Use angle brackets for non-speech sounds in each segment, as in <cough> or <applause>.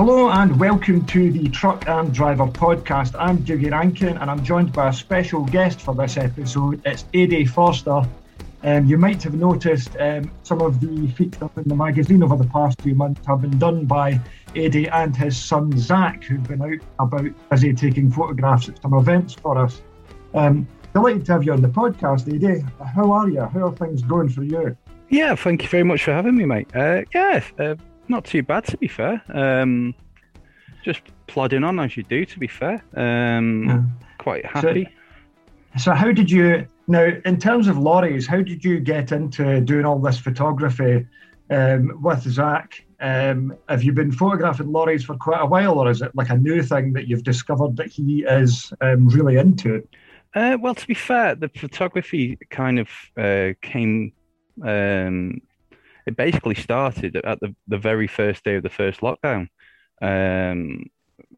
Hello and welcome to the Truck and Driver podcast. I'm Dougie Rankine and I'm joined by a special guest for this episode. It's Adi Forster. Um, you might have noticed um, some of the features in the magazine over the past few months have been done by Adi and his son Zach, who've been out about busy taking photographs at some events for us. Um, delighted to have you on the podcast, Adi. How are you? How are things going for you? Yeah, thank you very much for having me, mate. Uh, yeah, uh, not too bad to be fair. Um, just plodding on as you do, to be fair. Um, yeah. Quite happy. So, so, how did you now, in terms of lorries? How did you get into doing all this photography um, with Zach? Um, have you been photographing lorries for quite a while, or is it like a new thing that you've discovered that he is um, really into? Uh, well, to be fair, the photography kind of uh, came um, it basically started at the, the very first day of the first lockdown. Um,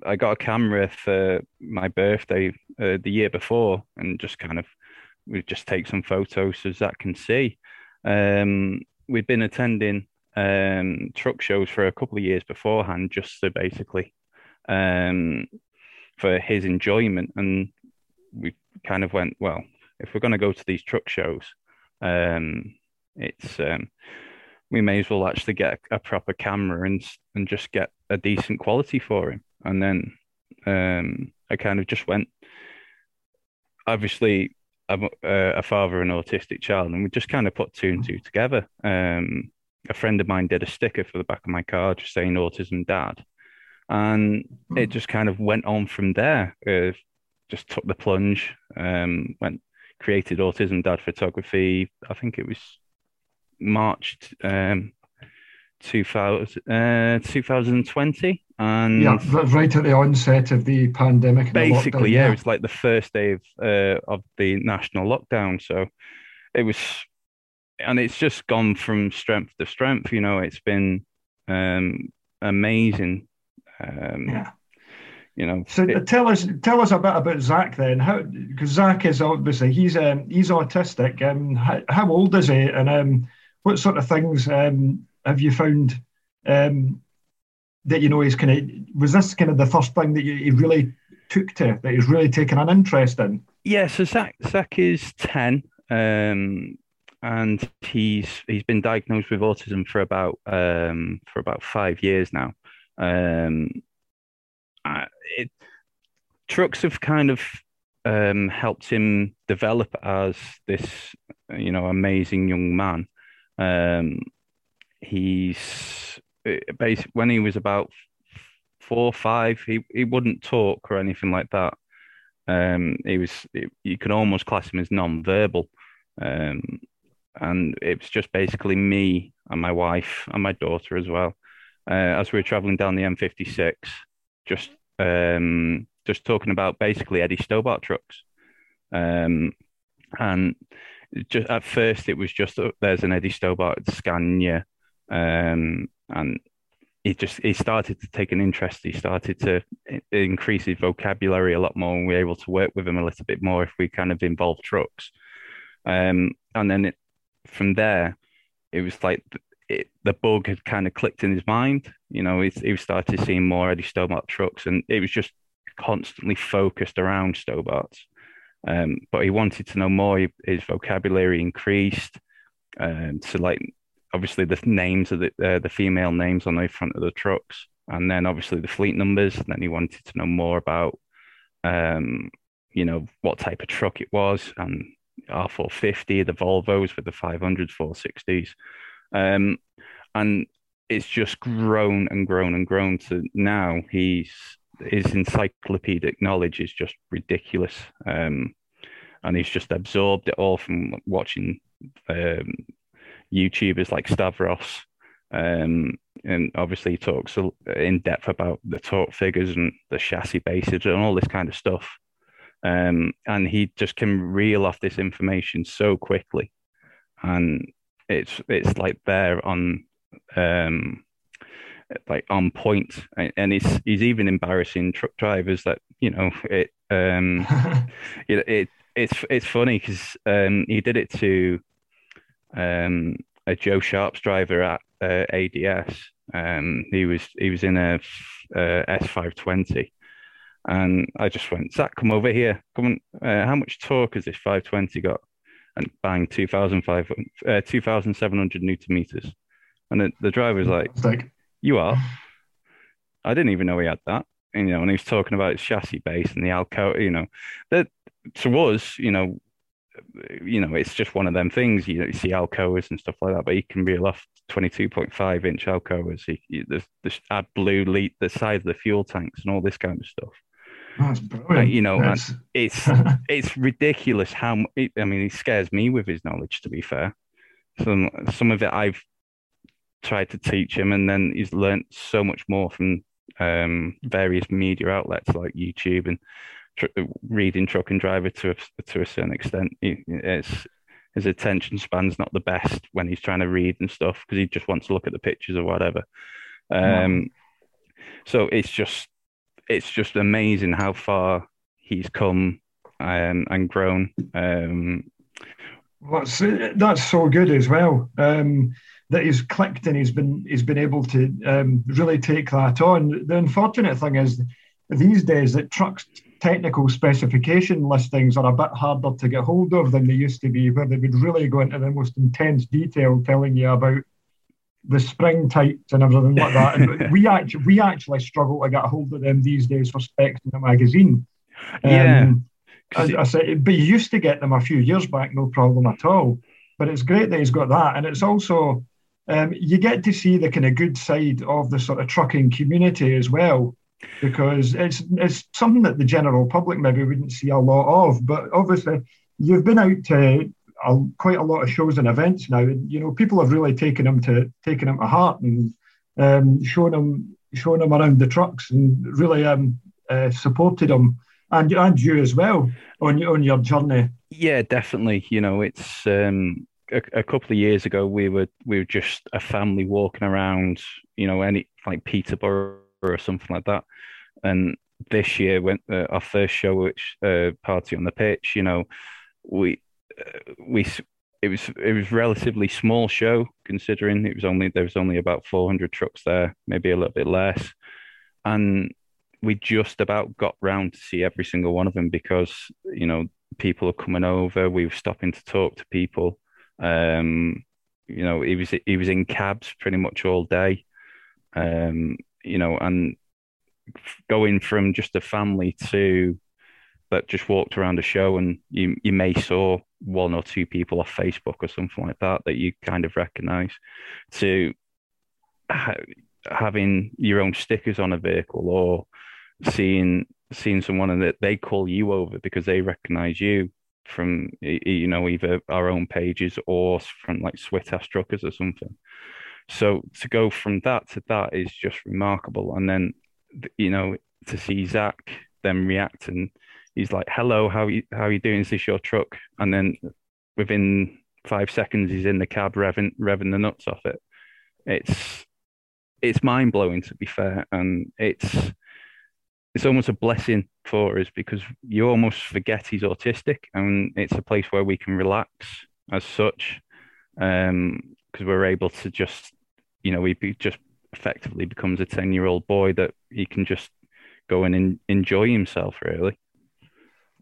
I got a camera for my birthday uh, the year before, and just kind of we just take some photos so Zach can see. Um, we'd been attending um, truck shows for a couple of years beforehand, just so basically um, for his enjoyment, and we kind of went, well, if we're going to go to these truck shows, um, it's um, we may as well actually get a, a, proper camera and and just get a decent quality for him. And then um, I kind of just went. Obviously, I'm a, a father of an autistic child, and we just kind of put two and two together. Um, a friend of mine did a sticker for the back of my car just saying autism dad, and it just kind of went on from there. Uh, just took the plunge, um, went created autism dad photography. I think it was March um, 2000, uh, 2020. And yeah, right at the onset of the pandemic. Basically, the yeah, yeah, it's like the first day of uh, of the national lockdown. So it was, and it's just gone from strength to strength. You know, it's been um, amazing. Um, yeah. You know, so it, tell us tell us a bit about Zach then. How because Zach is obviously he's um, he's autistic. Um, how, how old is he? And um, what sort of things um, have you found um, that you know is kind of was this kind of the first thing that you, he really took to that he's really taken an interest in? Yeah, so Zach Zach is ten, um, and he's he's been diagnosed with autism for about um, for about five years now. Um, it, trucks have kind of um, helped him develop as this you know amazing young man um, he's uh, basically when he was about four or five, he, he wouldn't talk or anything like that. Um, he was you could almost class him as non-verbal, um, and it was just basically me and my wife and my daughter as well. Uh, as we were traveling down the M56, just um, just talking about basically Eddie Stobart trucks, um, and just at first it was just uh, there's an Eddie Stobart Scania, um, and he just he started to take an interest. He started to increase his vocabulary a lot more, and we were able to work with him a little bit more if we kind of involved trucks. Um, and then it, from there, it was like it, the bug had kind of clicked in his mind. You know, he, he started seeing more Eddie Stobart trucks, and it was just constantly focused around Stobarts. Um, but he wanted to know more. His vocabulary increased um, to like obviously the names of the uh, the female names on the front of the trucks, and then obviously the fleet numbers. And then he wanted to know more about, um, you know, what type of truck it was, and R450, the Volvos with the 500s, 460s, um, and it's just grown and grown and grown to now he's his encyclopedic knowledge is just ridiculous. Um, and he's just absorbed it all from watching um, YouTubers like Stavros. Um, and obviously, he talks in depth about the torque figures and the chassis bases and all this kind of stuff. Um, and he just can reel off this information so quickly, and it's it's like there on um, like on point. and he's he's even embarrassing truck drivers that you know it um <laughs> it, it it's it's funny because um he did it to um a Joe Sharps driver at uh, ADS Um, he was he was in a S five twenty, and I just went, Zach, come over here. Come on, uh, how much torque has this 520 got? And bang, 2,500, uh, 2,700 newton meters. And the, the was like, you are? I didn't even know he had that. And, you know, and he was talking about his chassis base and the Alcoa, you know, that to us, you know, you know, it's just one of them things. You, know, you see Alcoas and stuff like that, but he can reel off 22.5 inch Alcoas. He, he, the, the AdBlue lead, the size of the fuel tanks and all this kind of stuff. That's brilliant. Uh, you know, and <laughs> it's it's ridiculous how. It, I mean, he scares me with his knowledge. To be fair, some some of it I've tried to teach him, and then he's learnt so much more from um, various media outlets like YouTube and tr- reading Truck and Driver to a, to a certain extent. He, it's his attention span's not the best when he's trying to read and stuff because he just wants to look at the pictures or whatever. Um, so it's just it's just amazing how far he's come um, and grown. Um, That's that's so good as well. Um, that he's clicked and he's been he's been able to um, really take that on. The unfortunate thing is these days that trucks technical specification listings are a bit harder to get hold of than they used to be, where they would really go into the most intense detail telling you about the spring types and everything like that. And <laughs> we actually we actually struggle to get hold of them these days for specs in the magazine. yeah, Um, 'cause I, I say, but you used to get them a few years back, no problem at all. But it's great that he's got that, and it's also um, you get to see the kind of good side of the sort of trucking community as well, because it's it's something that the general public maybe wouldn't see a lot of. But obviously, you've been out to quite a lot of shows and events now, and you know people have really taken him to taken him to heart and um, shown him shown him around the trucks and really um, uh, supported him and and you as well on your on your journey. yeah, definitely. You know, it's um, a, a couple of years ago we were we were just a family walking around. You know, any like Peterborough or something like that, and this year went uh, our first show, which uh, party on the pitch. You know, we uh, we it was it was relatively small show considering it was only there was only about 400 trucks there, maybe a little bit less, and we just about got round to see every single one of them because you know people are coming over. We were stopping to talk to people. Um, you know, he was he was in cabs pretty much all day. Um, you know, and going from just a family to that just walked around a show and you you may saw one or two people off Facebook or something like that that you kind of recognize to ha- having your own stickers on a vehicle or seeing seeing someone and that they call you over because they recognize you from you know either our own pages or from like Switas truckers or something. So to go from that to that is just remarkable. And then you know to see Zach then react and he's like, "Hello, how you how you doing? Is this your truck?" And then within five seconds he's in the cab revving revving the nuts off it. It's it's mind blowing to be fair, and it's it's almost a blessing for us because you almost forget he's autistic, and it's a place where we can relax as such, um, because we're able to just, you know, he be, just effectively becomes a ten year old boy that he can just go in and enjoy himself really.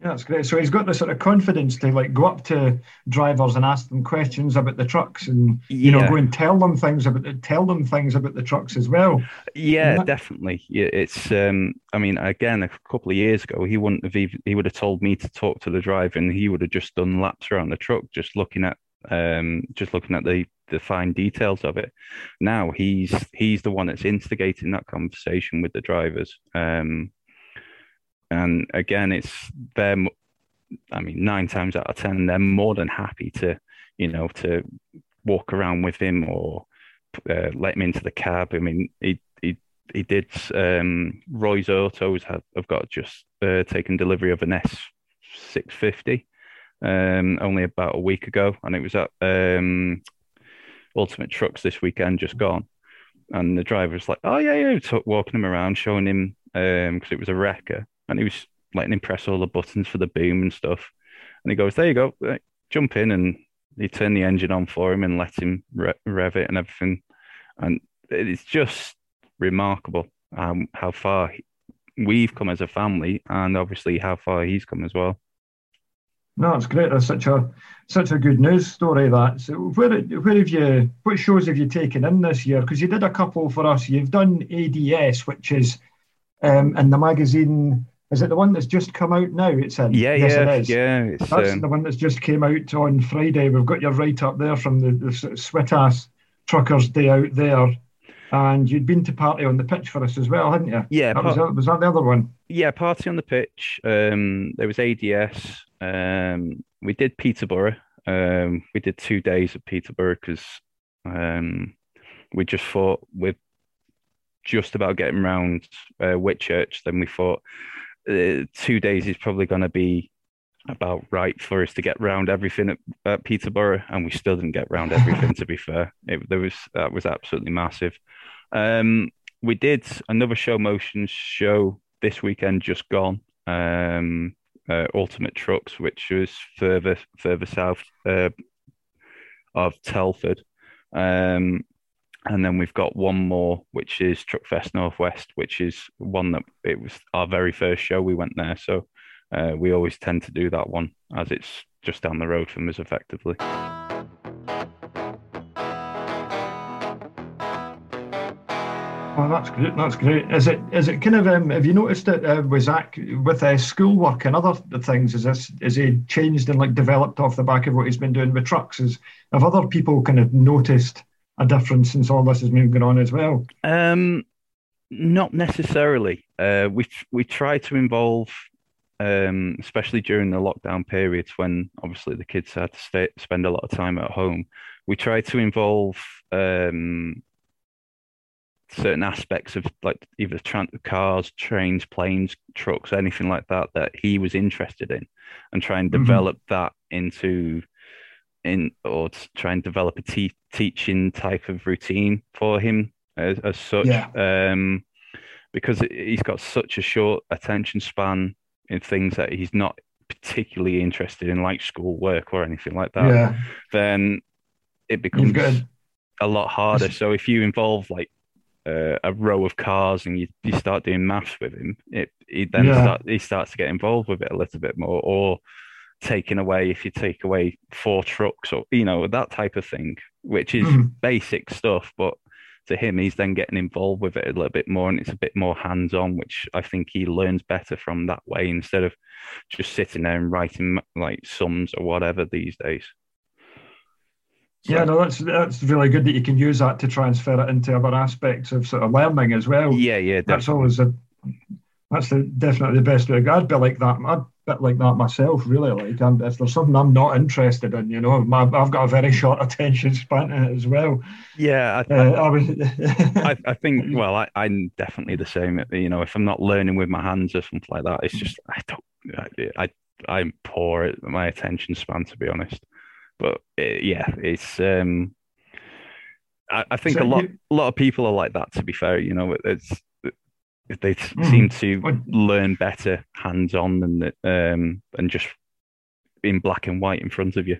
Yeah, that's great. So he's got the sort of confidence to like go up to drivers and ask them questions about the trucks, and you know, go and tell them things about the, tell them things about the trucks as well. Yeah, that- definitely. Yeah, it's um I mean again a couple of years ago he wouldn't have even he would have told me to talk to the driver and he would have just done laps around the truck just looking at um just looking at the the fine details of it. Now he's he's the one that's instigating that conversation with the drivers. Um and again it's them I mean nine times out of ten they're more than happy to you know to walk around with him or uh, let him into the cab. I mean, he he he did. Um, Roy's Autos have, have got just uh, taken delivery of an S six fifty, um, only about a week ago, and it was at um, Ultimate Trucks this weekend, just gone. And the driver was like, "Oh yeah, yeah," took walking him around, showing him because it was a wrecker, and he was letting him press all the buttons for the boom and stuff. And he goes, "There you go, uh, jump in," and he turned the engine on for him and let him re- rev it and everything. And it's just remarkable um, how far we've come as a family, and obviously how far he's come as well. No, it's great. That's such a such a good news story. That. So, where where have you? What shows have you taken in this year? Because you did a couple for us. You've done ADS, which is um, in the magazine. Is it the one that's just come out now? It's in. Yeah, yes, yeah, it is. yeah. That's um... the one that's just came out on Friday. We've got your write up there from the, the Sweetass Truckers Day out there. And you'd been to party on the pitch for us as well, hadn't you? Yeah. That was, was that the other one? Yeah, party on the pitch. Um, there was ADS. Um, we did Peterborough. Um, we did two days at Peterborough because um, we just thought we're just about getting around uh, Whitchurch. Then we thought uh, two days is probably going to be about right for us to get round everything at, at Peterborough, and we still didn't get round everything. to be <laughs> fair, it, there was that was absolutely massive. Um, we did another show motion show this weekend, just gone. Um, uh, Ultimate Trucks, which was further further south uh, of Telford. Um, and then we've got one more, which is Truckfest Northwest, which is one that it was our very first show. We went there, so uh, we always tend to do that one as it's just down the road from us, effectively. Oh, that's great. That's great. Is it is it kind of um, have you noticed it uh, with Zach with uh, schoolwork and other things? Is this is he changed and like developed off the back of what he's been doing with trucks? Is have other people kind of noticed a difference since all this has been going on as well? Um, not necessarily. Uh, we we try to involve, um, especially during the lockdown periods when obviously the kids had to stay, spend a lot of time at home. We try to involve um, certain aspects of like either cars, trains, planes, trucks, anything like that that he was interested in, and try and mm-hmm. develop mm-hmm. that into in or try and develop a te- teaching type of routine for him as, as such. Yeah. Um, because he's got such a short attention span in things that he's not particularly interested in, like school work or anything like that. Yeah. Then it becomes a lot harder. So if you involve like uh, a row of cars and you, you start doing maths with him, it he then yeah. start, he starts to get involved with it a little bit more, or taking away if you take away four trucks or you know that type of thing, which is mm. basic stuff, but to him he's then getting involved with it a little bit more and it's a bit more hands on, which I think he learns better from that way instead of just sitting there and writing like sums or whatever these days. So, yeah, no, that's that's really good that you can use that to transfer it into other aspects of sort of learning as well. Yeah, yeah, definitely. that's always a that's the, definitely the best way. I'd be like that. I'd bit like that myself, really. Like, I'm, if there's something I'm not interested in, you know, my, I've got a very <laughs> short attention span in it as well. Yeah, I, uh, I, was, <laughs> I, I, think. Well, I, am definitely the same. You know, if I'm not learning with my hands or something like that, it's just I don't. I, I I'm poor at my attention span, to be honest. But uh, yeah, it's um, I, I think so a lot you, a lot of people are like that. To be fair, you know, it's they mm. seem to learn better hands on than um and just in black and white in front of you.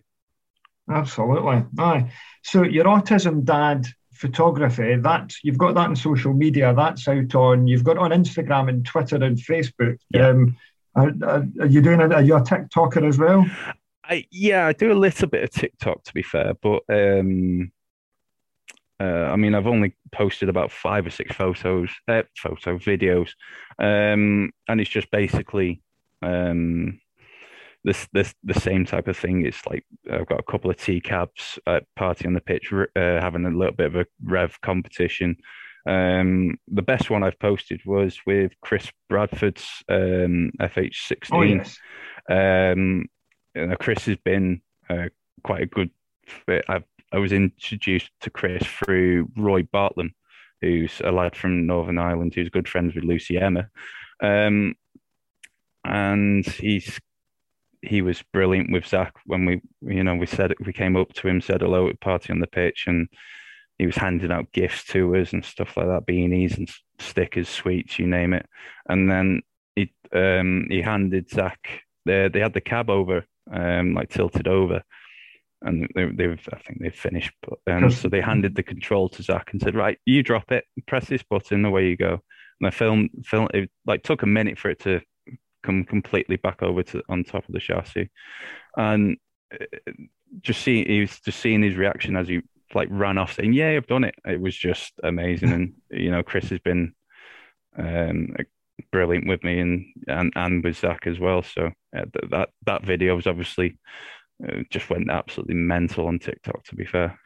Absolutely. Aye. So your autism dad photography, that you've got that on social media, that's out on you've got on Instagram and Twitter and Facebook. Yeah. Um, are, are, you doing it? Are you a TikToker as well? I, yeah, I do a little bit of TikTok to be fair, but um, uh, I mean, I've only posted about five or six photos, uh, photo videos, um, and it's just basically um, this this the same type of thing. It's like I've got a couple of T cabs at party on the pitch, uh, having a little bit of a rev competition. Um, the best one I've posted was with Chris Bradford's um, FH16. Oh, yes. um, you know, Chris has been uh, quite a good fit. I've, I was introduced to Chris through Roy Bartlam, who's a lad from Northern Ireland who's good friends with Lucy Emma. Um, and he's he was brilliant with Zach when we you know we said we came up to him said hello at party on the pitch and he was handing out gifts to us and stuff like that beanies and stickers sweets you name it and then he um he handed Zach they they had the cab over um, like tilted over. and they, have I think they've finished. But, um, so they handed the control to Zach and said, "Right, you drop it, press this button, away you go." And the film, film, it like took a minute for it to come completely back over to on top of the chassis, and uh, just seeing he was just seeing his reaction as he like ran off saying, "Yeah, I've done it." It was just amazing, <laughs> and you know, Chris has been um, brilliant with me and and and with Zach as well. So uh, that that video was obviously uh, just went absolutely mental on TikTok. To be fair.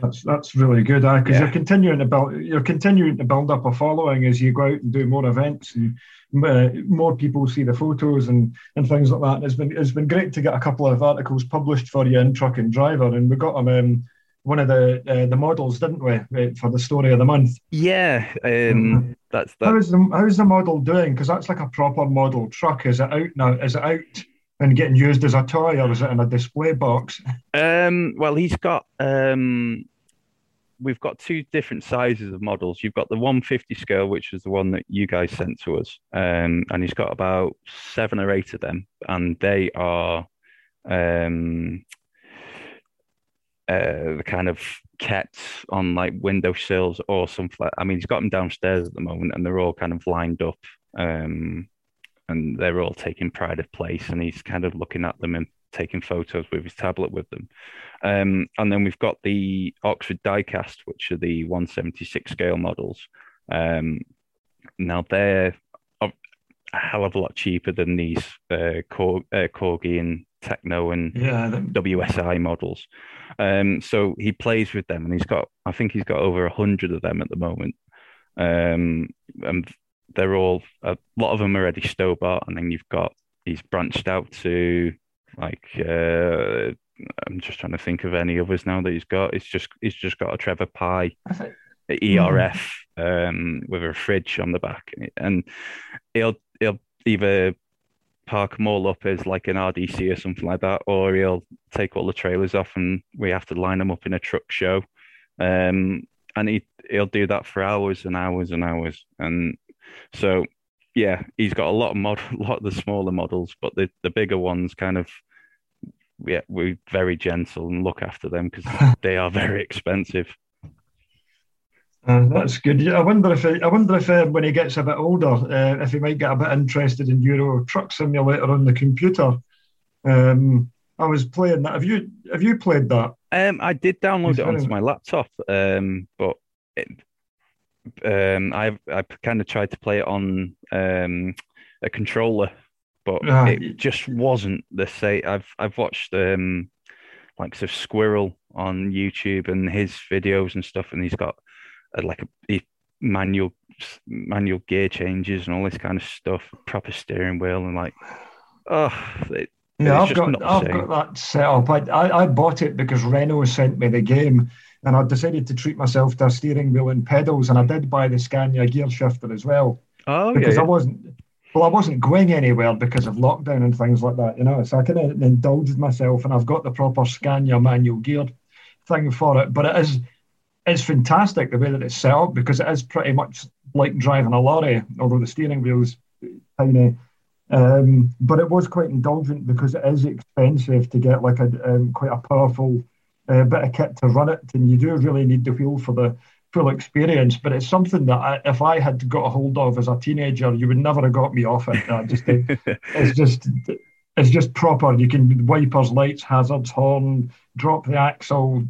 That's that's really good, because yeah. you're continuing to build you're continuing to build up a following as you go out and do more events and uh, more people see the photos and, and things like that. And it's been it's been great to get a couple of articles published for you in Truck and Driver, and we got them. Um, one of the uh, the models, didn't we, uh, for the story of the month? Yeah, um, mm-hmm. that's that. How's the how's the model doing? Because that's like a proper model truck. Is it out now? Is it out and getting used as a toy, or is it in a display box? Um, well, he's got um, we've got two different sizes of models. You've got the 150 scale, which is the one that you guys sent to us, um, and he's got about seven or eight of them, and they are um, uh, the kind of kept on like window sills or something. I mean, he's got them downstairs at the moment, and they're all kind of lined up, um, and they're all taking pride of place. And he's kind of looking at them and taking photos with his tablet with them. Um, and then we've got the Oxford diecast, which are the 176 scale models. Um, now they're a hell of a lot cheaper than these uh, Cor- uh, Corgi and Tekno and yeah, WSI models. Um, so he plays with them, and he's got, I think he's got over a hundred of them at the moment. Um, and they're all a lot of them are already Stobart, and then you've got he's branched out to like uh, I'm just trying to think of any others now that he's got. He's just he's just got a Trevor Pie ERF um, with a fridge on the back, and he'll he'll either park them all up as like an RDC or something like that, or he'll take all the trailers off and we have to line them up in a truck show. Um, and he he'll do that for hours and hours and hours. And so, yeah, he's got a lot of mod, <laughs> a lot of the smaller models, but the the bigger ones kind of yeah, we're very gentle and look after them because <laughs> they are very expensive. Uh, that's good. I wonder if I wonder if uh, when he gets a bit older, uh, if he might get a bit interested in Euro Truck Simulator on the computer. Um, I was playing that. Have you have you played that? Um, I did download it onto my laptop, um, but it, um, I I kind of tried to play it on um, a controller but uh, it just wasn't the same. I've I've watched um like sort of Squirrel on YouTube and his videos and stuff, and he's got Uh, like a manual manual gear changes and all this kind of stuff, proper steering wheel, and like oh. It, yeah, I've got I've got that set up. I, I, I bought it because Renault sent me the game, and I decided to treat myself to a steering wheel and pedals, and I did buy the Scania gear shifter as well. Oh, because yeah, yeah. I wasn't well, I wasn't going anywhere because of lockdown and things like that, you know. So I kind of indulged myself, and I've got the proper Scania manual geared thing for it. But it is it's fantastic the way that it's set up because it is pretty much like driving a lorry, although the steering wheel's tiny. Um, but it was quite indulgent because it is expensive to get like a um, quite a powerful uh, bit of kit to run it, and you do really need the wheel for the full experience, but it's something that I, if I had got a hold of as a teenager, you would never have got me off it. I just, <laughs> it's just, it's just proper. You can wipers, lights, hazards, horn, drop the axle,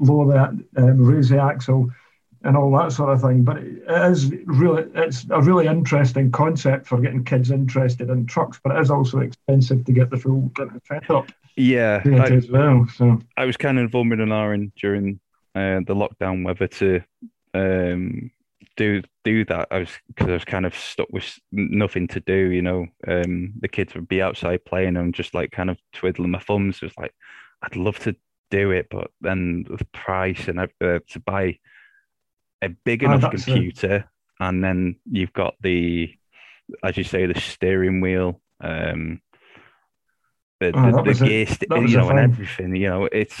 lower the, um, raise the axle, and all that sort of thing. But it is really, it's a really interesting concept for getting kids interested in trucks. But it is also expensive to get the full kind of setup. Yeah, I, as well. So I was kind of umming and ahhing during uh, the lockdown whether to um, do do that. I was because I was kind of stuck with nothing to do. You know, um, the kids would be outside playing and just like kind of twiddling my thumbs. It was like I'd love to do it, but then the price and uh, to buy a big oh, enough oh, computer, and then you've got the, as you say, the steering wheel. Um, the, oh, the, the gear, you know, and everything. You know, it's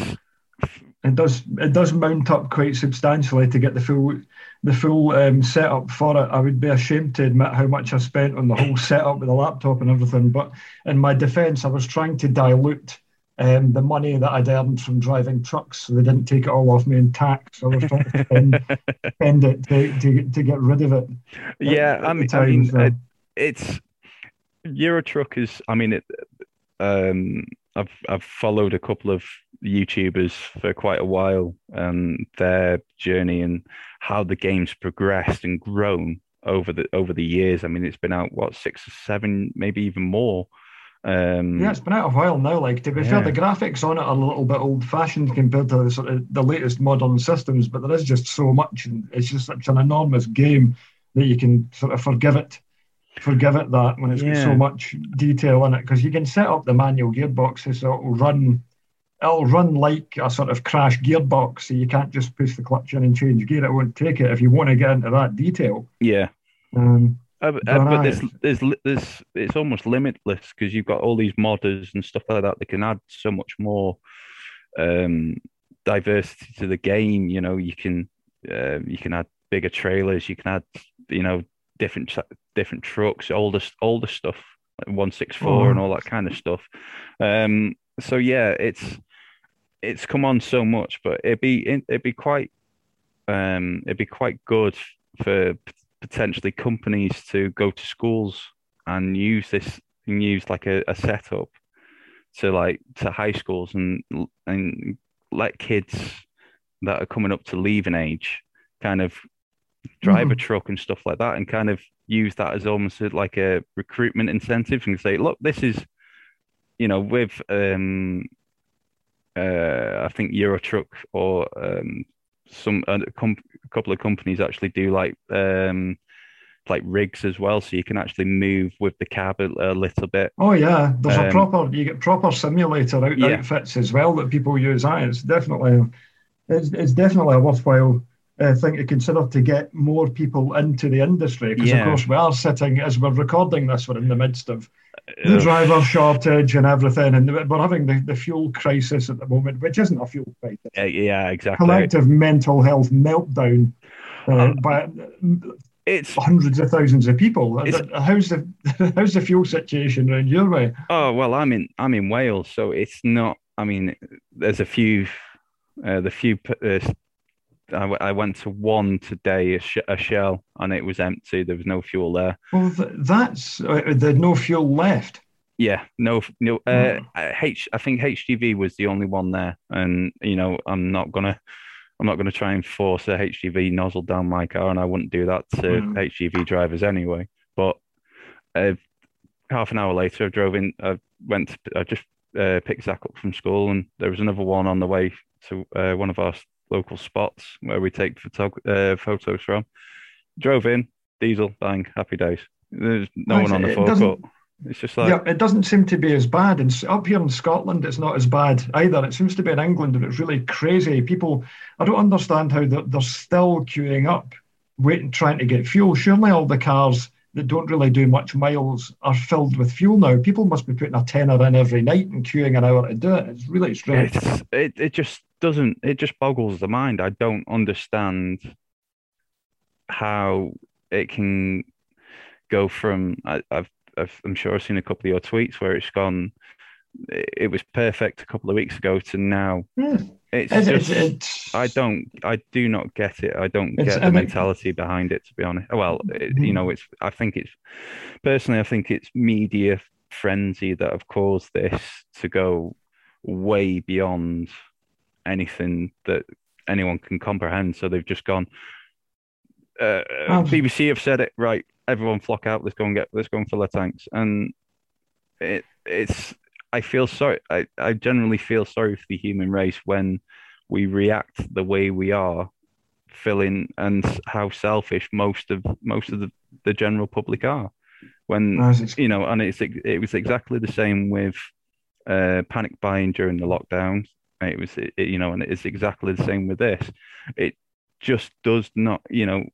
it does it does mount up quite substantially to get the full the full um, setup for it. I would be ashamed to admit how much I spent on the whole setup with the laptop and everything. But in my defence, I was trying to dilute um, the money that I'd earned from driving trucks. So they didn't take it all off me in tax. So I was trying to spend, <laughs> spend it to, to, to get rid of it. Yeah, at, I mean, time, I mean so. it's Euro Truck is. I mean, it. Um, I've I've followed a couple of YouTubers for quite a while, and their journey and how the game's progressed and grown over the over the years. I mean, it's been out what six or seven, maybe even more. Um, yeah, it's been out a while now. Like to be yeah. fair, the graphics on it are a little bit old-fashioned compared to the, sort of the latest modern systems, but there is just so much, and it's just such an enormous game that you can sort of forgive it, forgive it that when it's yeah. got so much detail in it, because you can set up the manual gearboxes so it'll run, it'll run like a sort of crash gearbox, so you can't just push the clutch in and change gear. It won't take it if you want to get into that detail. Yeah. Um, uh, uh, but there's, there's, there's, it's almost limitless because you've got all these modders and stuff like that that can add so much more um, diversity to the game. You know, you can, uh, you can add bigger trailers, you can add, you know, different different trucks, older older stuff, like one six four oh. and all that kind of stuff. Um, so yeah, it's it's come on so much, but it'd be it'd be quite um, it'd be quite good for potentially companies to go to schools and use this and use like a, a setup to like to high schools and and let kids that are coming up to leaving age kind of drive mm. a truck and stuff like that and kind of use that as almost like a recruitment incentive and say look this is you know with um uh i think euro truck or um some a couple of companies actually do like um like rigs as well, so you can actually move with the cab a, a little bit. Oh yeah, there's um, a proper you get proper simulator out, yeah. outfits as well that people use. That it's definitely it's, it's definitely a worthwhile uh, thing to consider to get more people into the industry because yeah. of course we are sitting as we're recording this we're in the midst of the driver shortage and everything, and we're having the, the fuel crisis at the moment, which isn't a fuel crisis. Uh, yeah, exactly. Collective mental health meltdown uh, um, by it's hundreds of thousands of people. How's the <laughs> how's the fuel situation around your way? Oh well, I'm in I'm in Wales, so it's not. I mean, there's a few, uh, the few uh, I, went to one today, a, sh- a, shell, and it was empty. There was no fuel there. Well, th- that's uh, there's no fuel left. Yeah, no, no. Uh, oh. H, I think HGV was the only one there, and you know, I'm not gonna, I'm not gonna try and force a HGV nozzle down my car, and I wouldn't do that to mm. HGV drivers anyway. But uh, half an hour later, I drove in. I went. To, I just uh, picked Zach up from school, and there was another one on the way to uh, one of our local spots where we take uh, photos from. Drove in, diesel, bang, happy days. There's no one on the forecourt. It's just like yeah, it doesn't seem to be as bad. And up here in Scotland, it's not as bad either. It seems to be in England, and it's really crazy. People, I don't understand how they're, they're still queuing up, waiting, trying to get fuel. Surely all the cars that don't really do much miles are filled with fuel now. People must be putting a tenner in every night and queuing an hour to do it. It's really strange. It's, it it just doesn't. It just boggles the mind. I don't understand how it can go from. I, I've, I've I'm sure I've seen a couple of your tweets where it's gone. It was perfect a couple of weeks ago to now. Yeah. It's, it's just, it's, I don't, I do not get it. I don't get the I mean, mentality behind it, to be honest. Well, it, you hmm. know, it's, I think it's, personally, I think it's media frenzy that have caused this to go way beyond anything that anyone can comprehend. So they've just gone, uh, oh. BBC have said it, right, everyone flock out, let's go and get, let's go and fill our tanks. And it, it's, I feel sorry. I, I generally feel sorry for the human race when we react the way we are, filling and how selfish most of most of the, the general public are. When you know, and it's it was exactly the same with uh, panic buying during the lockdown. It was it, you know, and it's exactly the same with this. It just does not, you know,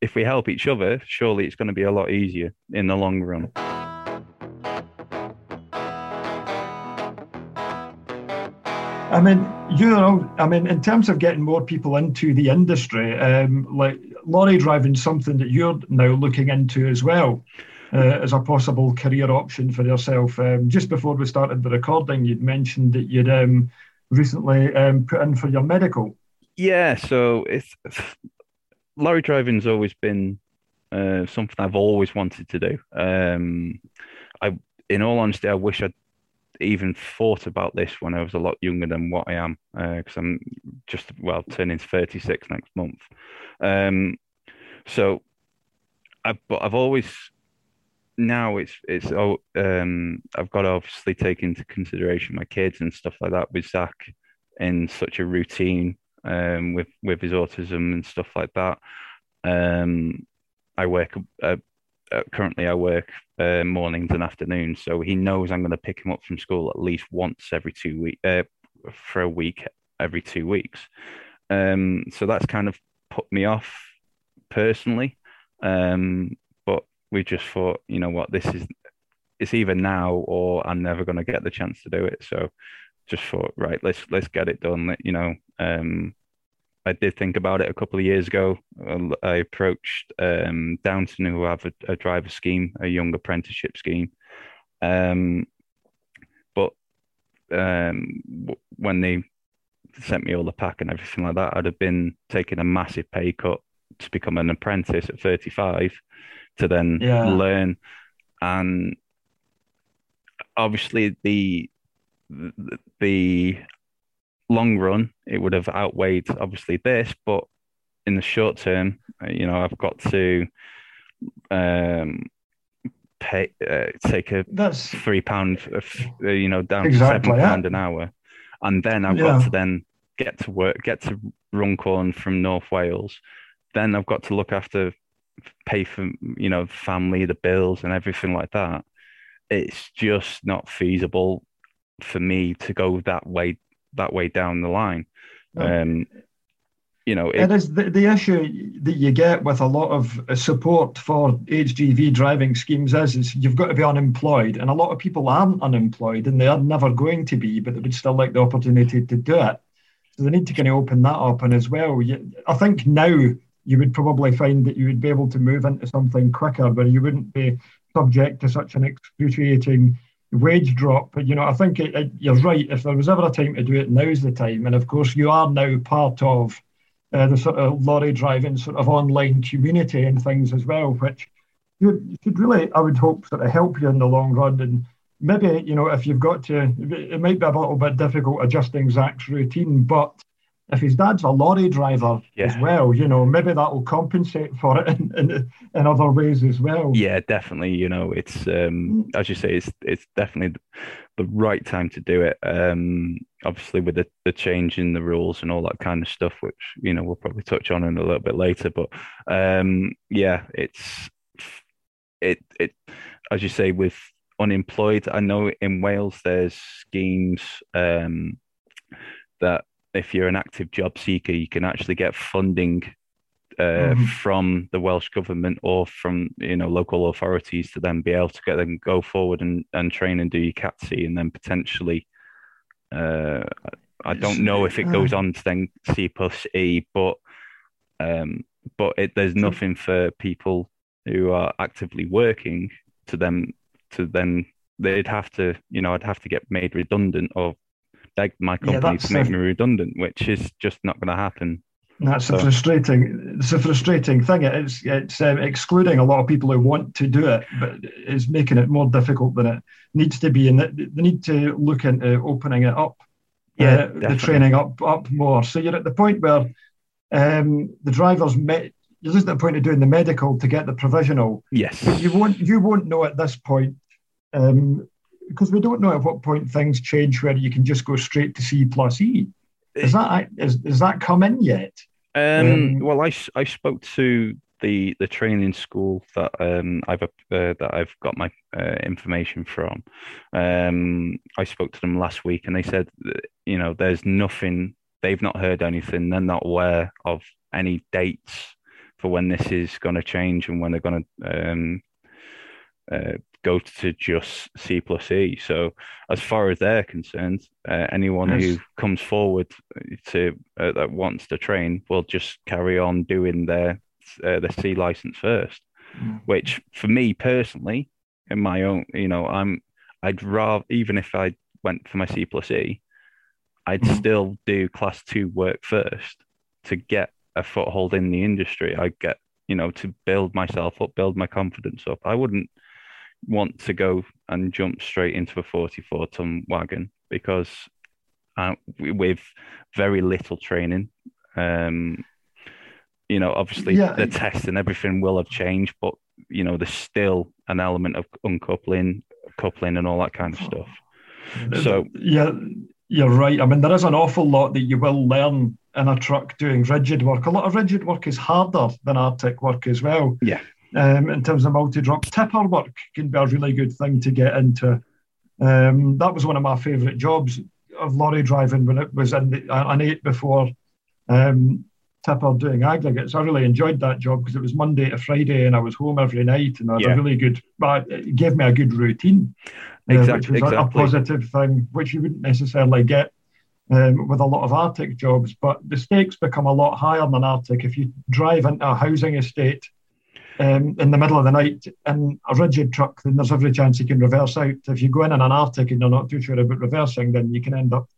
if we help each other, surely it's going to be a lot easier in the long run. I mean, you know, I mean, in terms of getting more people into the industry, um, like lorry driving, something that you're now looking into as well. uh, as a possible career option for yourself. Um, just before we started the recording, you'd mentioned that you'd um, recently um, put in for your medical. Yeah, so it's lorry driving's always been uh, something I've always wanted to do. Um, I, in all honesty, I wish I'd even thought about this when I was a lot younger than what I am, because uh, I'm just well turning 36 next month. Um, so, I, but I've always now it's it's oh um I've got to obviously take into consideration my kids and stuff like that with Zach in such a routine um with with his autism and stuff like that. Um, I work uh, uh, currently I work uh, mornings and afternoons, so he knows I'm going to pick him up from school at least once every two week uh, for a week every two weeks. Um, so that's kind of put me off personally. Um, we just thought, you know what, this is it's either now or I'm never going to get the chance to do it. So just thought, right, let's let's get it done. You know, um, I did think about it a couple of years ago. I approached um, Downton, who have a, a, driver scheme, a young apprenticeship scheme. Um, but um, when they sent me all the pack and everything like that, I'd have been taking a massive pay cut to become an apprentice at 35 to then yeah. learn. And obviously, the the long run, it would have outweighed obviously this, but in the short term, uh, you know, I've got to um, pay uh, take a that's three pound, uh, you know, down exactly, to seven pound an hour, and then I've yeah. got to then get to work, get to Runcorn from North Wales. Then I've got to look after, pay for you know, family, the bills, and everything like that. It's just not feasible for me to go that way that way down the line. Um, you know, it, it is the, the issue that you get with a lot of support for HGV driving schemes is, is you've got to be unemployed, and a lot of people aren't unemployed, and they are never going to be, but they would still like the opportunity to do it. So they need to kind of open that up, and as well, you, I think now you would probably find that you would be able to move into something quicker, where you wouldn't be subject to such an excruciating wage drop. But, you know, I think it, it, you're right. If there was ever a time to do it, now's the time. And of course, you are now part of uh, the sort of lorry driving sort of online community and things as well, which you should really, I would hope, sort of help you in the long run. And maybe, you know, if you've got to, it might be a little bit difficult adjusting Zach's routine, but if his dad's a lorry driver yeah. as well, you know, maybe that will compensate for it in, in, in, other ways as well. Yeah, definitely. You know, it's um, mm. as you say, it's it's definitely the right time to do it. Um, obviously, with the, the change in the rules and all that kind of stuff, which you know we'll probably touch on in a little bit later. But um, yeah, it's it it as you say with unemployed. I know in Wales there's schemes um, that if you're an active job seeker, you can actually get funding uh, mm. from the Welsh government or from you know local authorities to then be able to get them go forward and, and train and do your CATC and then potentially uh, I don't know if it goes on to then C plus E, but um, but it, there's nothing for people who are actively working to them to then they'd have to you know I'd have to get made redundant or beg my company yeah, to make a, me redundant, which is just not going to happen. That's so. a frustrating. It's a frustrating thing. It's it's um, excluding a lot of people who want to do it, but it's making it more difficult than it needs to be. And they need to look into opening it up. Yeah, uh, the training up up more. So you're at the point where um, the drivers met. You're just at the point of doing the medical to get the provisional. Yes. You won't. You won't know at this point um, because we don't know at what point things change where you can just go straight to C plus E. Is that is, is that come in yet? Um, um, well, I, I spoke to the the training school that um, I've uh, that I've got my uh, information from. Um, I spoke to them last week, and they said, you know, there's nothing. They've not heard anything. They're not aware of any dates for when this is going to change and when they're going to um, uh, go to just C plus E. So as far as they're concerned, uh, anyone yes. who comes forward to uh, that wants to train will just carry on doing their uh, their C license first. mm. which for me personally, in my own, you know, I'm I'd rather even if I went for my C plus E, I'd mm. still do class two work first to get a foothold in the industry. I get you know to build myself up, build my confidence up. I wouldn't want to go and jump straight into a 44 ton wagon because uh, with very little training. Um, you know, obviously yeah. the test and everything will have changed, but you know, there's still an element of uncoupling, coupling, and all that kind of stuff. So yeah, you're right. I mean, there is an awful lot that you will learn in a truck doing rigid work. A lot of rigid work is harder than artic work as well. Yeah. Um, in terms of multi-drop, tipper work can be a really good thing to get into. Um, that was one of my favourite jobs of lorry driving when it was in the, an eight before um, tipper doing aggregates. I really enjoyed that job because it was Monday to Friday and I was home every night and I had yeah. a really good, it gave me a good routine, exactly, uh, which was exactly. a, positive thing, which you wouldn't necessarily get um, with a lot of artic jobs. But the stakes become a lot higher than artic. If you drive into a housing estate um, in the middle of the night in a rigid truck, then there's every chance you can reverse out. If you go in in an artic and you're not too sure about reversing, then you can end up,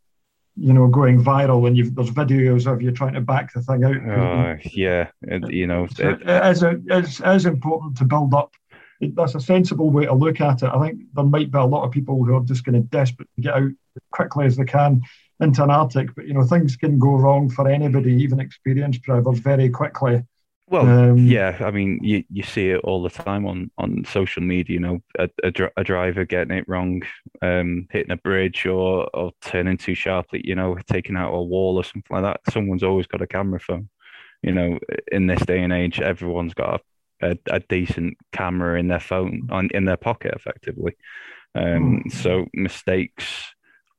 you know, going viral. And you've there's videos of you trying to back the thing out. Uh, yeah, it, you know, so it, it is a, it's, it is important to build up. It, that's a sensible way to look at it. I think there might be a lot of people who are just going to desperate to get out as quickly as they can into an artic, but you know, things can go wrong for anybody, even experienced drivers, very quickly. Well, um, yeah, I mean, you, you see it all the time on, on social media. You know, a, a, a driver getting it wrong, um, hitting a bridge or or turning too sharply. You know, taking out a wall or something like that. Someone's always got a camera phone. You know, in this day and age, everyone's got a, a, a decent camera in their phone on in their pocket, effectively. Um, hmm. So mistakes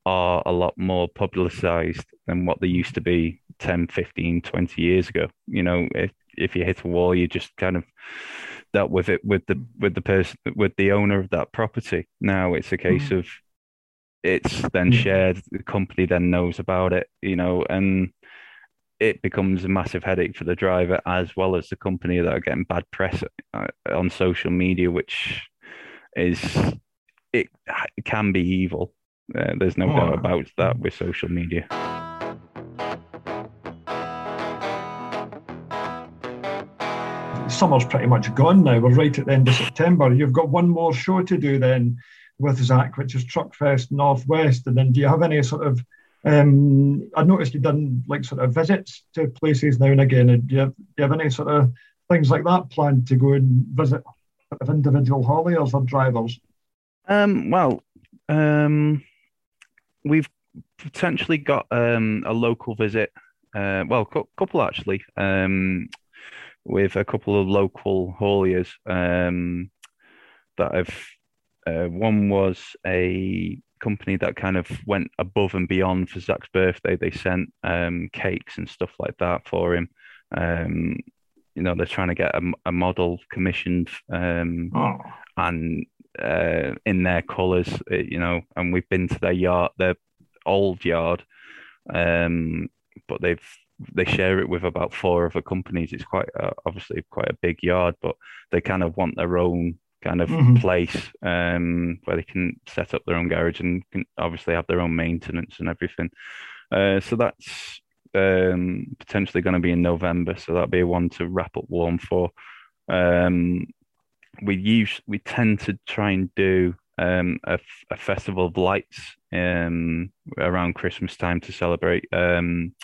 are a lot more publicized than what they used to be 10, 15, 20 years ago. You know, if if you hit a wall, you just kind of dealt with it with the with the person with the owner of that property. Now it's a case mm. of it's then shared. The company then knows about it, you know, and it becomes a massive headache for the driver as well as the company that are getting bad press uh, on social media, which is it, it can be evil. Uh, there's no oh. doubt about that with social media. Summer's pretty much gone now. We're right at the end of September. You've got one more show to do then with Zach, which is Truckfest Northwest. And then do you have any sort of um, I noticed you've done like sort of visits to places now and again. Do you, have, do you have any sort of things like that planned to go and visit sort of individual hauliers or drivers? Um, well, um, we've potentially got um, a local visit. Uh, well, a couple actually. Um, with a couple of local hauliers um, that have. Uh, one was a company that kind of went above and beyond for Zach's birthday. They sent um, cakes and stuff like that for him. Um, you know, they're trying to get a, a model commissioned um, oh. and uh, in their colours, uh, you know, and we've been to their yard, their old yard, um, but they've they share it with about four other companies. It's quite uh, obviously quite a big yard, but they kind of want their own kind of mm-hmm. place um, where they can set up their own garage and can obviously have their own maintenance and everything. Uh, so that's um, potentially going to be in November. So that'll be one to wrap up warm for. Um, we use we tend to try and do um, a, a festival of lights um, around Christmas time to celebrate um,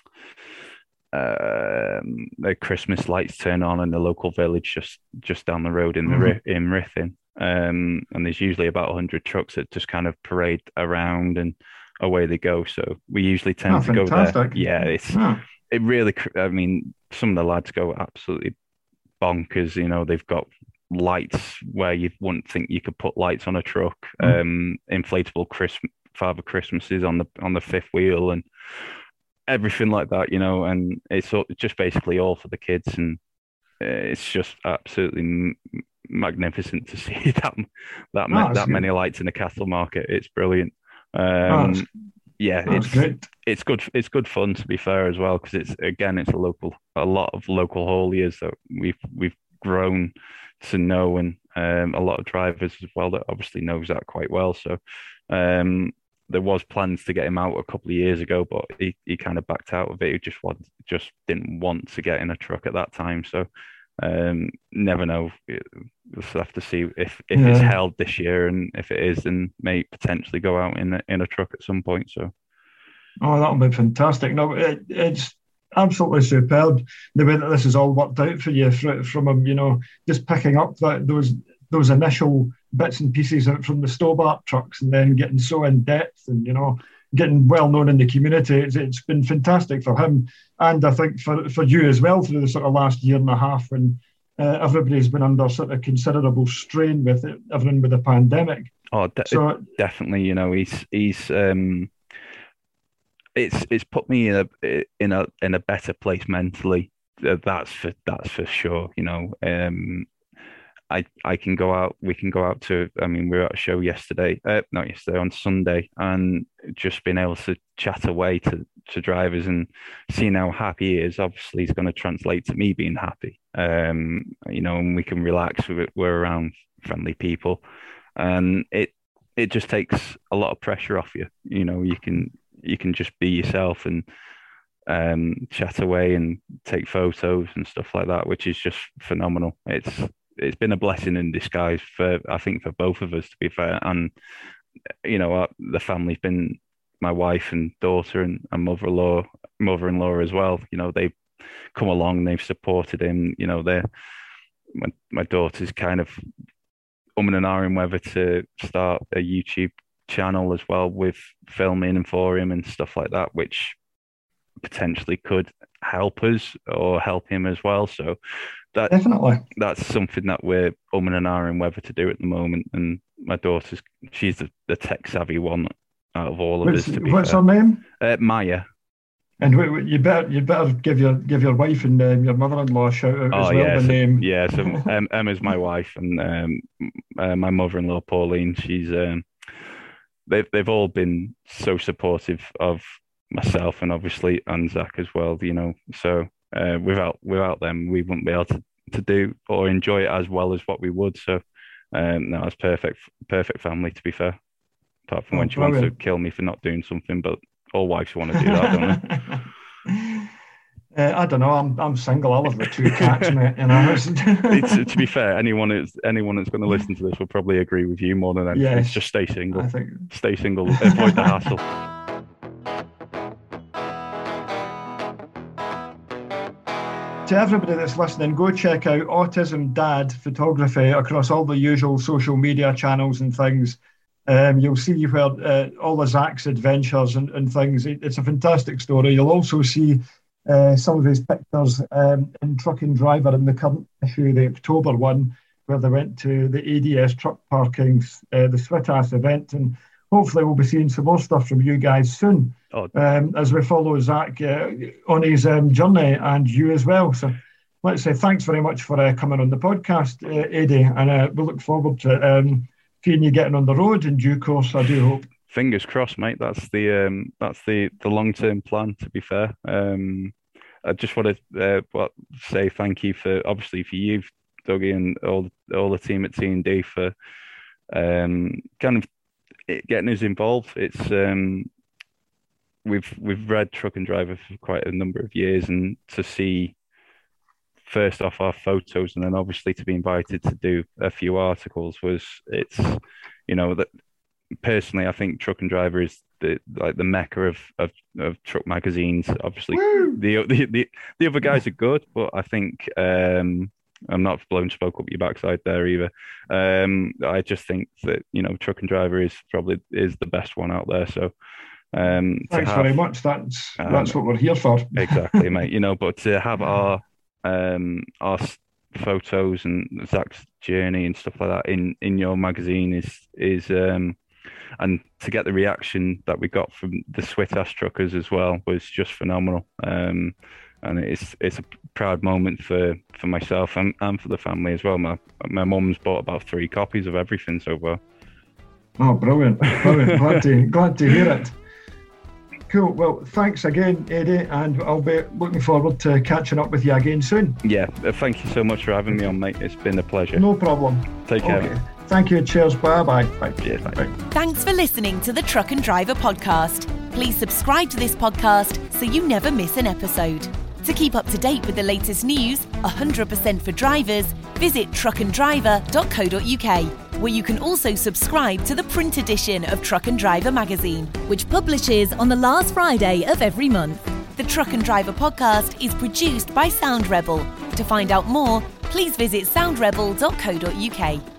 um, the Christmas lights turn on in the local village just just down the road in the mm-hmm. in Ruthin. Um, and there's usually about 100 trucks that just kind of parade around and away they go. So we usually tend oh, to fantastic. go there. Yeah, it's oh. it really. I mean, some of the lads go absolutely bonkers. You know, they've got lights where you wouldn't think you could put lights on a truck. Mm. Um, inflatable Christmas Father Christmases on the on the fifth wheel and everything like that, you know, and it's just basically all for the kids, and uh, it's just absolutely m- magnificent to <laughs> see that that oh, that many lights in the cattle market. It's brilliant. Um, oh, yeah, it's great. it's good. It's good fun to be fair as well because it's again it's a local a lot of local hauliers that we've we've grown to know, and um, a lot of drivers as well that obviously knows that quite well. So um, there was plans to get him out a couple of years ago, but he, he kind of backed out of it. He just want, just didn't want to get in a truck at that time. So um, never know. We'll have to see if if yeah. it's held this year, and if it is, then may potentially go out in a, in a truck at some point. So, oh, that'll be fantastic. No, it, it's absolutely superb the way that this has all worked out for you from, from him. You know, just picking up that those those initial bits and pieces out from the Stobart trucks, and then getting so in depth, and you know, getting well known in the community. It's, it's been fantastic for him, and I think for, for you as well through the sort of last year and a half when uh, everybody's been under sort of considerable strain with it, everything with the pandemic. Oh, de- so, definitely. You know, he's he's um, it's it's put me in a in a in a better place mentally. That's for that's for sure. You know, um, I I can go out. We can go out to. I mean, we were at a show yesterday. Uh, not yesterday, on Sunday, and just being able to chat away to to drivers and seeing how happy he is. Obviously, is going to translate to me being happy. Um, you know, and we can relax. We're, we're around friendly people, and it it just takes a lot of pressure off you. You know, you can you can just be yourself and um, chat away and take photos and stuff like that, which is just phenomenal. It's it's been a blessing in disguise for I think for both of us to be fair, and you know uh, the family's been my wife and daughter and, and mother-in-law mother-in-law as well. You know they've come along, they've supported him. You know they my my daughter's kind of umming and ahhing whether to start a YouTube channel as well with filming and for him and stuff like that, which potentially could help us or help him as well. So that definitely that's something that we're umming and ahhing whether to do at the moment. And my daughter's she's the, the tech savvy one out of all of what's, us. To be what's fair. her name? Uh, Maya. And you better you better give your give your wife and um, your mother-in-law a shout out oh, as well. Yeah, the so, name. Yeah, so <laughs> um, Emma's my wife, and um, uh, my mother-in-law Pauline. She's um, they've they've all been so supportive of myself and obviously and Zach as well. You know, so uh, without without them, we wouldn't be able to, to do or enjoy it as well as what we would. So, um, no, it's perfect perfect family to be fair. Apart from oh, when she brilliant. wants to kill me for not doing something, but all wives want to do that, don't they? <laughs> Uh, I don't know. I'm I'm single. I live with two cats, mate. You know. it's, <laughs> to be fair, anyone that's anyone that's going to listen to this will probably agree with you more than anything. Yes, just stay single. I think. Stay single. Avoid the hassle. To everybody that's listening, go check out Autism Dad Photography across all the usual social media channels and things. Um, you'll see where uh, all the Zach's adventures and, and things. It, it's a fantastic story. You'll also see uh, some of his pictures um, in Truck and Driver in the current issue, the October one, where they went to the ADS truck parkings, uh, the Switas event, and hopefully we'll be seeing some more stuff from you guys soon oh. um, as we follow Zach uh, on his um, journey and you as well. So let's say thanks very much for uh, coming on the podcast, uh, Adi, and uh, we look forward to um, seeing you getting on the road in due course. I do hope fingers crossed, mate. That's the um, that's the the long term plan. To be fair, um, I just want to uh, say thank you for obviously for you, Dougie, and all all the team at T and D for um, kind of getting us involved. It's um, we've we've read Truck and Driver for quite a number of years, and to see first off our photos and then obviously to be invited to do a few articles was it's you know that personally, I think Truck and Driver is the like the mecca of of, of truck magazines. Obviously, the, the, the the other guys are good, but I think um, I'm not blowing smoke up your backside there either. Um, I just think that you know Truck and Driver is probably is the best one out there. So. Um, Thanks have, very much. That's um, that's what we're here for. <laughs> exactly, mate. You know, but to have our um, our photos and Zach's journey and stuff like that in in your magazine is is um and to get the reaction that we got from the Switas truckers as well was just phenomenal. Um, and it's it's a proud moment for, for myself and, and for the family as well. My my mum's bought about three copies of everything so far. Oh, brilliant! Brilliant! <laughs> glad to glad to hear it. Cool. Well, thanks again, Adi, and I'll be looking forward to catching up with you again soon. Yeah, uh, thank you so much for having me on, mate. It's been a pleasure. No problem. Take care. Okay. Thank you. Cheers. Bye bye. Bye. Cheers, bye. bye. Thanks for listening to the Truck and Driver podcast. Please subscribe to this podcast so you never miss an episode. To keep up to date with the latest news, 100% for drivers, visit truckanddriver.co.uk, where you can also subscribe to the print edition of Truck and Driver magazine, which publishes on the last Friday of every month. The Truck and Driver podcast is produced by Sound Rebel. To find out more, please visit soundrebel.co.uk.